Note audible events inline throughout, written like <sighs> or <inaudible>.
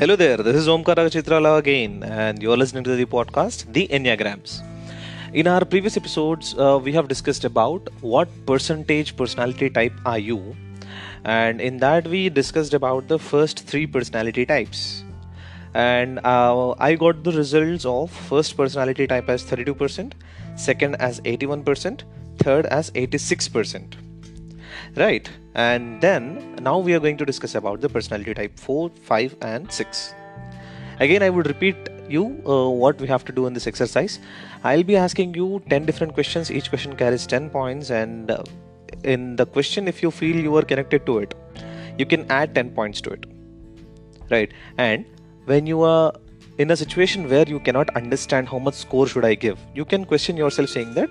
Hello there, this is Omkara Chitrala again, and you're listening to the podcast, The Enneagrams. In our previous episodes, uh, we have discussed about what percentage personality type are you, and in that we discussed about the first three personality types. And uh, I got the results of first personality type as 32%, second as 81%, third as 86% right. And then now we are going to discuss about the personality type 4 5 and 6 again i would repeat you uh, what we have to do in this exercise. I'll be asking you 10 different questions. Each question carries 10 points. And uh, in the question if you feel you are connected to it you can add 10 points to it. Right. And when you are in a situation where you cannot understand how much score should i give you can question yourself saying that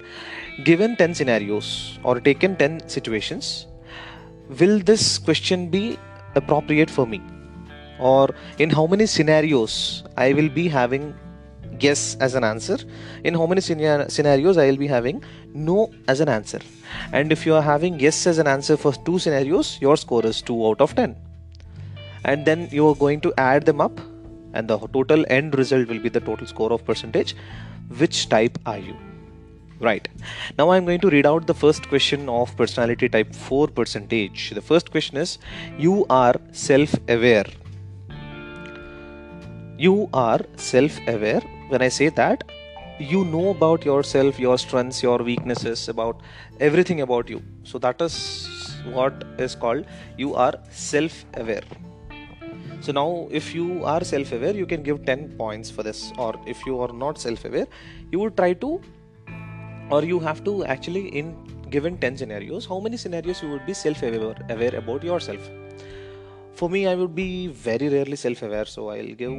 given 10 scenarios or taken 10 situations will this question be appropriate for me? Or in how many scenarios i will be having yes as an answer? In how many scenarios i will be having no as an answer? And if you are having yes as an answer for two scenarios your score is 2 out of 10 and then you are going to add them up and the total end result will be the total score of percentage. Which type are you right. Now i'm going to read out the first question of personality type 4 percentage. The first question is you are self aware you are self aware when i say that you know about yourself your strengths your weaknesses about everything about you. So that is what is called you are self aware so now if you are self aware you can give 10 points for this. Or if you are not self aware you would try to or you have to actually in given 10 scenarios how many scenarios you would be self aware about yourself? For me i would be very rarely self aware so i'll give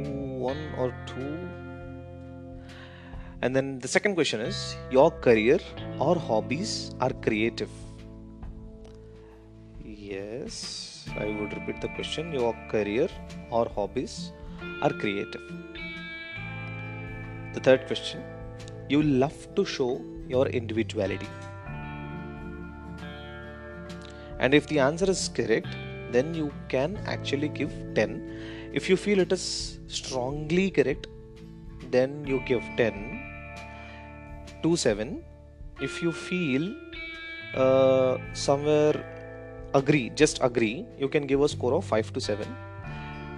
one or two. And then the second question is your career or hobbies are creative? Yes i would repeat the question. Your career or hobbies are creative? The third question you love to show your individuality. And if the answer is correct, then you can actually give 10. If you feel it is strongly correct, then you give 10 to 7. If you feel uh, somewhere agree, just agree, you can give a score of 5 to 7.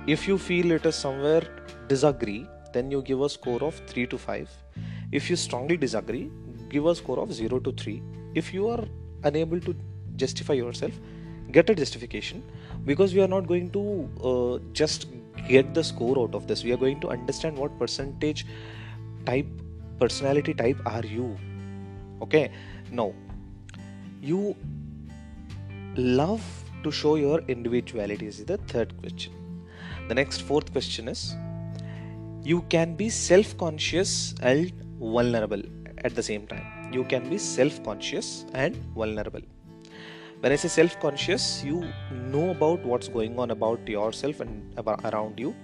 If you feel it is somewhere disagree, then you give a score of 3 to 5. If you strongly disagree, give a score of 0 to 3 if you are unable to justify yourself get a justification. Because we are not going to uh, just get the score out of this. We are going to understand what percentage type personality type are you. Okay? Now you love to show your individuality is the third question. The next fourth question is you can be self conscious and vulnerable at the same time. You can be self conscious and vulnerable. When I say self conscious, you know about what's going on about yourself and around you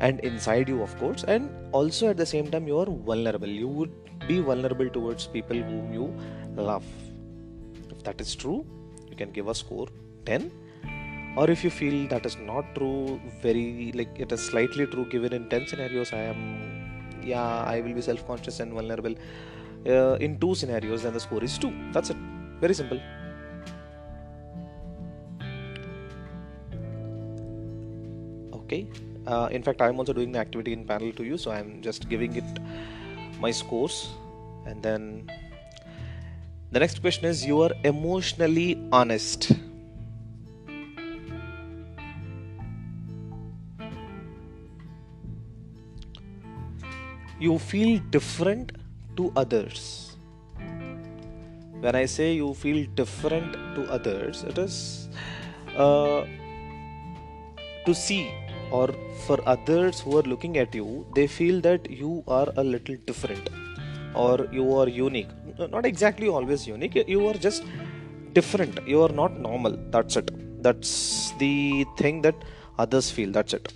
and inside you, of course, and also at the same time, you are vulnerable. You would be vulnerable towards people whom you love. If that is true, you can give a score 10 or if you feel that is not true very like it is slightly true given in 10 scenarios i am yeah i will be self-conscious and vulnerable uh, in two scenarios then the score is 2 that's it. Very simple. Okay. Uh, in fact i'm also doing the activity in panel to you so i'm just giving it my scores. And then the next question is you are emotionally honest you feel different to others. When I say you feel different to others, it is uh, to see or for others who are looking at you, they feel that you are a little different or you are unique. Not exactly always unique, you are just different. You are not normal. That's it. That's the thing that others feel. That's it.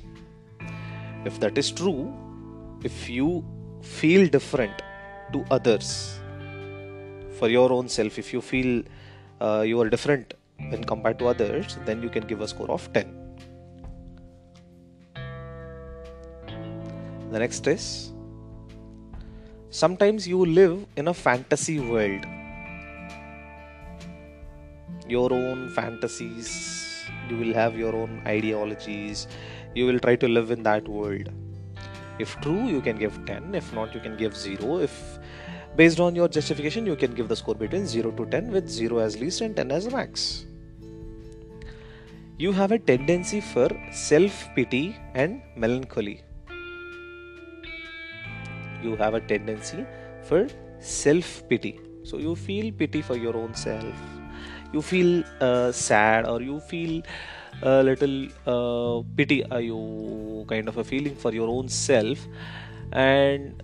If that is true, if you feel different to others for your own self if you feel uh, you are different when compared to others then you can give a score of 10 The next is sometimes you live in a fantasy world. Your own fantasies, you will have your own ideologies, you will try to live in that world. If true, you can give 10, if not, you can give 0. If based on your justification, you can give the score between 0 to 10 with 0 as least and 10 as max you have a tendency for self pity and melancholy. You have a tendency for self pity. So you feel pity for your own self. You feel uh, sad or you feel a little uh, pity, uh, you kind of a feeling for your own self, and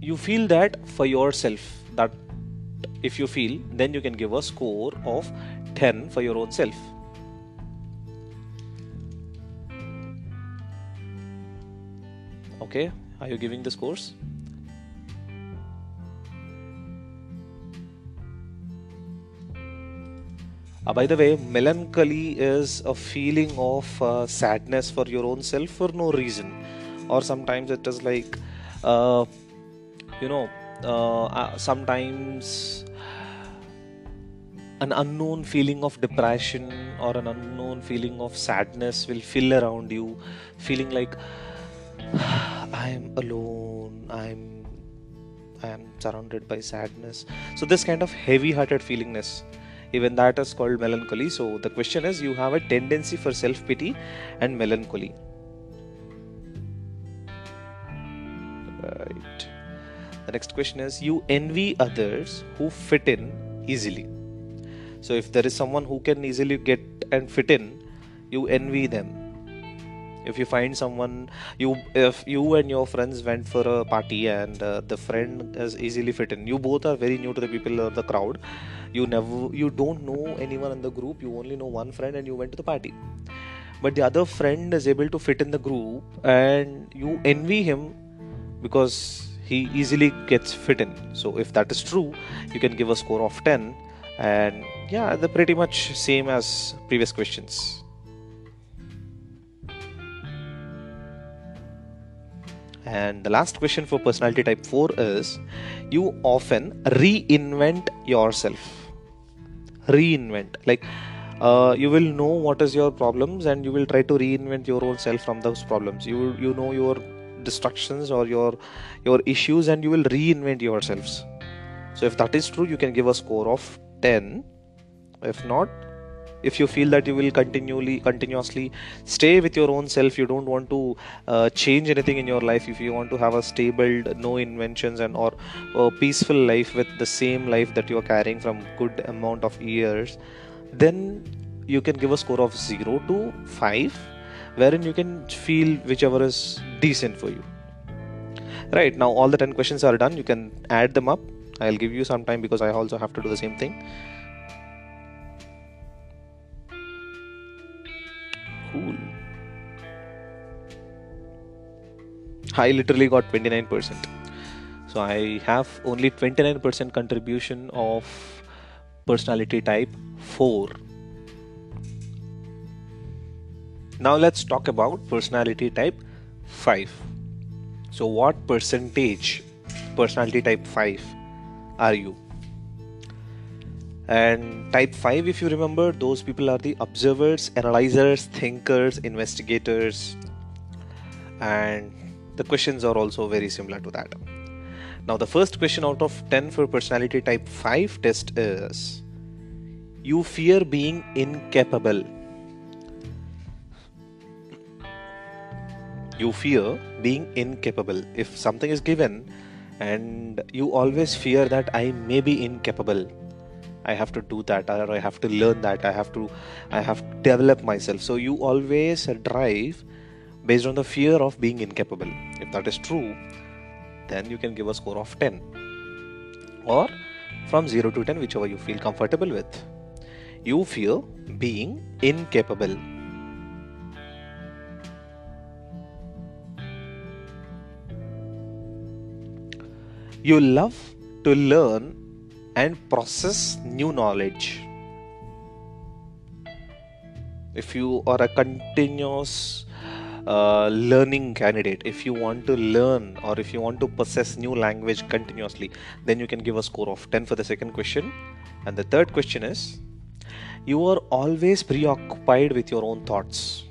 you feel that for yourself. That if you feel, then you can give a score of 10 for your own self. Okay, are you giving this course? Uh, by the way, melancholy is a feeling of uh, sadness for your own self for no reason, or sometimes it is like, uh, you know, uh, uh, sometimes an unknown feeling of depression or an unknown feeling of sadness will fill around you, feeling like <sighs> I'm alone. I'm I'm surrounded by sadness. So this kind of heavy-hearted feelingness, even that is called melancholy. So the question is, you have a tendency for self-pity and melancholy. Right. The next question is, you envy others who fit in easily. So if there is someone who can easily get and fit in, you envy them if you find someone you if you and your friends went for a party and uh, the friend is easily fit in you both are very new to the people of the crowd you never you don't know anyone in the group you only know one friend and you went to the party. But the other friend is able to fit in the group and you envy him because he easily gets fit in. So if that is true you can give a score of 10 and yeah they're pretty much same as previous questions. And the last question for personality type 4 is you often reinvent yourself. Reinvent. Like uh, you will know what is your problems and you will try to reinvent your own self from those problems. You you know your distractions or your your issues and you will reinvent yourselves. So if that is true, you can give a score of 10. If not, if you feel that you will continually continuously stay with your own self you don't want to uh, change anything in your life. If you want to have a stable no inventions and or a peaceful life with the same life that you are carrying from good amount of years then you can give a score of 0 to 5 wherein you can feel whichever is decent for you. Right now all the 10 questions are done. You can add them up. I'll give you some time because i also have to do the same thing I literally got 29%. So I have only 29% contribution of personality type 4. Now let's talk about personality type 5. So, what percentage personality type 5 are you? And type 5, if you remember, those people are the observers, analyzers, thinkers, investigators. And the questions are also very similar to that. Now, the first question out of 10 for personality type 5 test is You fear being incapable. You fear being incapable. If something is given and you always fear that I may be incapable, i have to do that or i have to learn that i have to i have to develop myself so you always drive based on the fear of being incapable. If that is true then you can give a score of 10 or from 0 to 10 whichever you feel comfortable with. You fear being incapable. You love to learn and process new knowledge. If you are a continuous learning candidate. If you want to learn or if you want to possess new language continuously then you can give a score of 10 for the second question. And the third question is you are always preoccupied with your own thoughts.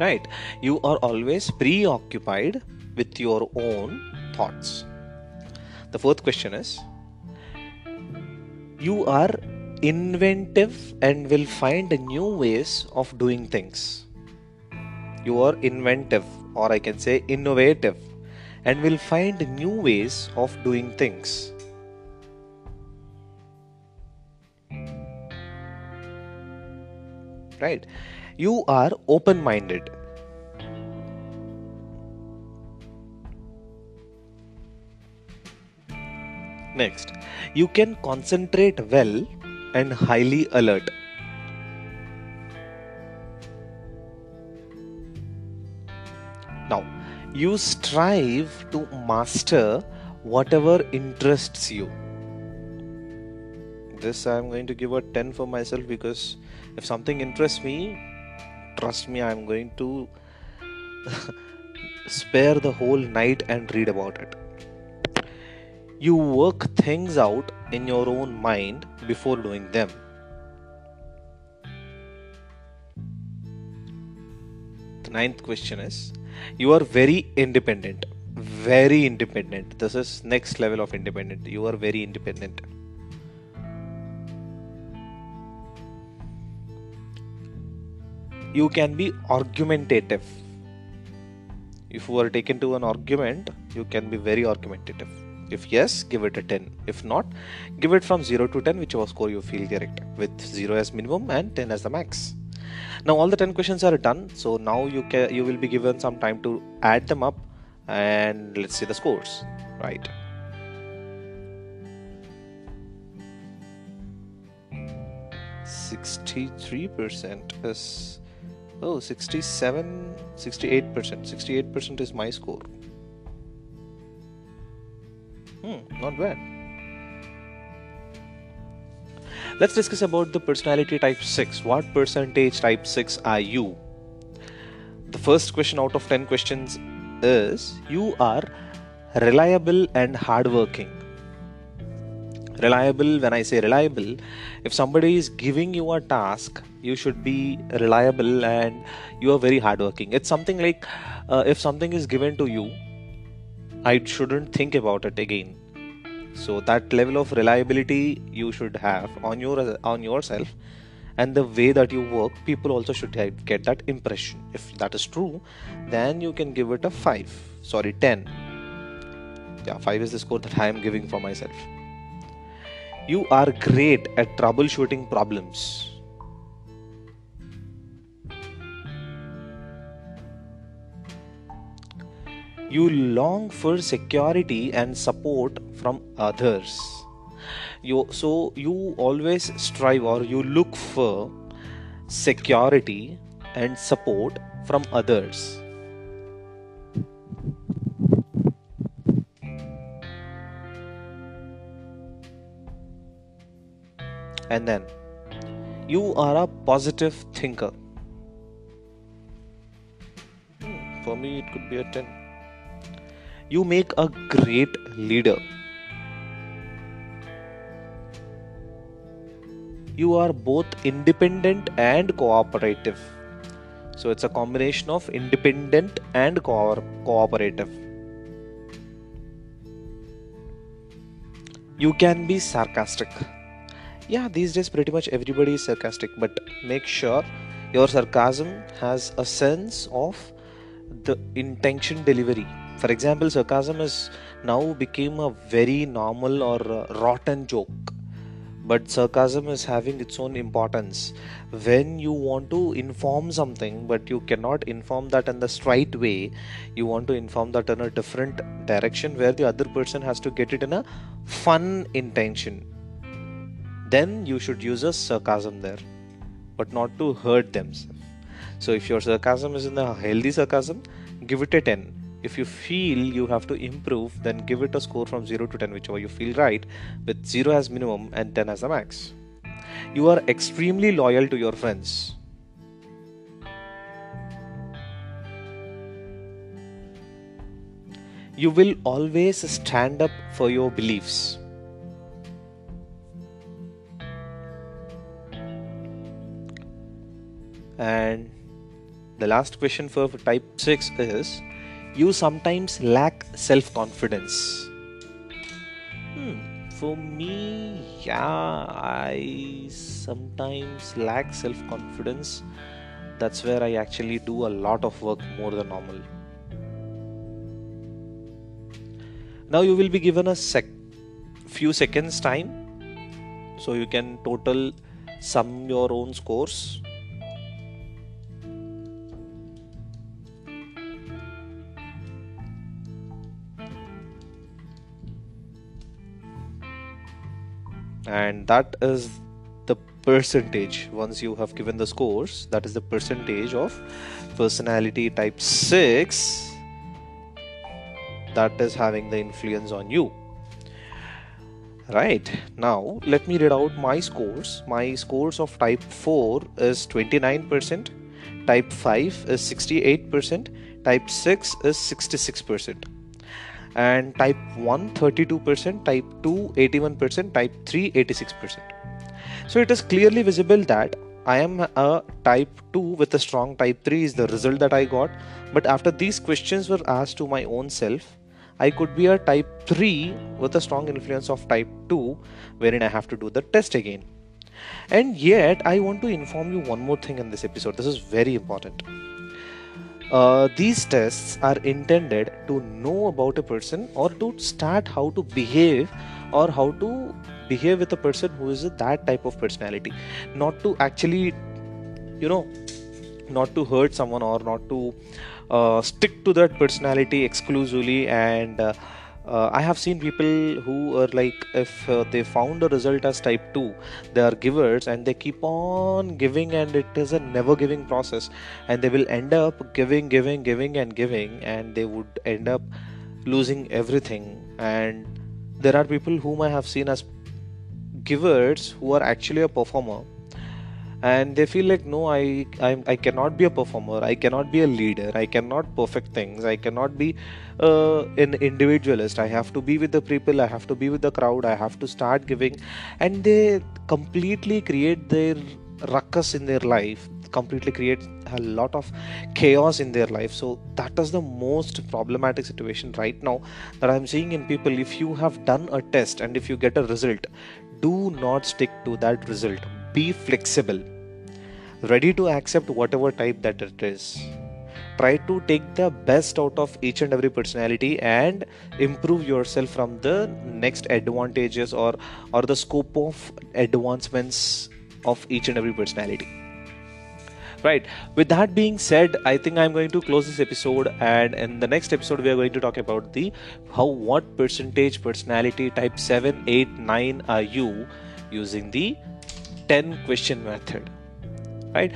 Right. You are always preoccupied with your own thoughts. The fourth question is you are inventive and will find new ways of doing things. You are inventive, or I can say innovative, and will find new ways of doing things. Right? You are open minded Next, you can concentrate well and highly alert. Now, you strive to master whatever interests you. This I'm going to give a 10 for myself because if something interests me, trust me, I'm going to <laughs> spare the whole night and read about it you work things out in your own mind before doing them. The ninth question is you are very independent. Very independent. This is next level of independent. You are very independent. You can be argumentative. If you are taken to an argument, you can be very argumentative if yes, give it a 10. If not, give it from 0 to 10, whichever score you feel correct, with 0 as minimum and 10 as the max. Now all the 10 questions are done. So now you can you will be given some time to add them up and let's see the scores. Right. Sixty-three percent is oh 67 68 percent 68 percent is my score Hmm, not bad. Let's discuss about the personality type 6. What percentage type 6 are you? The first question out of 10 questions is you are reliable and hardworking. Reliable, when I say reliable, if somebody is giving you a task, you should be reliable and you are very hardworking. It's something like uh, if something is given to you, I shouldn't think about it again. So that level of reliability you should have on your on yourself and the way that you work people also should get that impression. If that is true then you can give it a 5 sorry 10 yeah 5 is the score that i am giving for myself. You are great at troubleshooting problems you long for security and support from others. You so you always strive or you look for security and support from others. And then you are a positive thinker. Hmm, for me it could be a 10 you make a great leader. You are both independent and cooperative. So it's a combination of independent and co- cooperative. You can be sarcastic. Yeah, these days pretty much everybody is sarcastic, but make sure your sarcasm has a sense of the intention delivery for example sarcasm is now became a very normal or rotten joke. But sarcasm is having its own importance. When you want to inform something but you cannot inform that in the straight way you want to inform that in a different direction where the other person has to get it in a fun intention then you should use a sarcasm there but not to hurt themselves. So if your sarcasm is in a healthy sarcasm give it a 10 if you feel you have to improve then give it a score from 0 to 10 whichever you feel right with 0 as minimum and 10 as the max you are extremely loyal to your friends. You will always stand up for your beliefs. And the last question for type 6 is you sometimes lack self confidence. Hmm, for me, yeah, I sometimes lack self confidence. That's where I actually do a lot of work more than normal. Now you will be given a sec few seconds time so you can total sum your own scores and that is the percentage. Once you have given the scores that is the percentage of personality type 6 that is having the influence on you. Right. Now let me read out my scores. My scores of type 4 is 29% type 5 is 68% type 6 is 66% and type 1 32%, type 2 81%, type 3 86%. So it is clearly visible that I am a type 2 with a strong type 3 is the result that I got. But after these questions were asked to my own self, I could be a type 3 with a strong influence of type 2, wherein I have to do the test again. And yet, I want to inform you one more thing in this episode. This is very important. Uh, these tests are intended to know about a person or to start how to behave or how to behave with a person who is that type of personality. Not to actually you know not to hurt someone or not to uh, stick to that personality exclusively and uh, uh, I have seen people who are like, if uh, they found a result as type 2, they are givers and they keep on giving, and it is a never giving process. And they will end up giving, giving, giving, and giving, and they would end up losing everything. And there are people whom I have seen as givers who are actually a performer and they feel like no I, I i cannot be a performer. I cannot be a leader. I cannot perfect things. I cannot be uh, an individualist. I have to be with the people. I have to be with the crowd. I have to start giving. And they completely create their ruckus in their life completely create a lot of chaos in their life. So that is the most problematic situation right now that i'm seeing in people. If you have done a test and if you get a result do not stick to that result be flexible, ready to accept whatever type that it is. Try to take the best out of each and every personality and improve yourself from the next advantages or or the scope of advancements of each and every personality. Right. With that being said i think i'm going to close this episode and in the next episode we are going to talk about the how what percentage personality type 7 8 9 are you using the 10 question method. Right?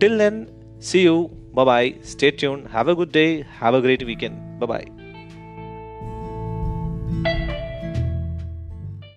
Till then, see you. Bye bye. Stay tuned. Have a good day. Have a great weekend. Bye bye.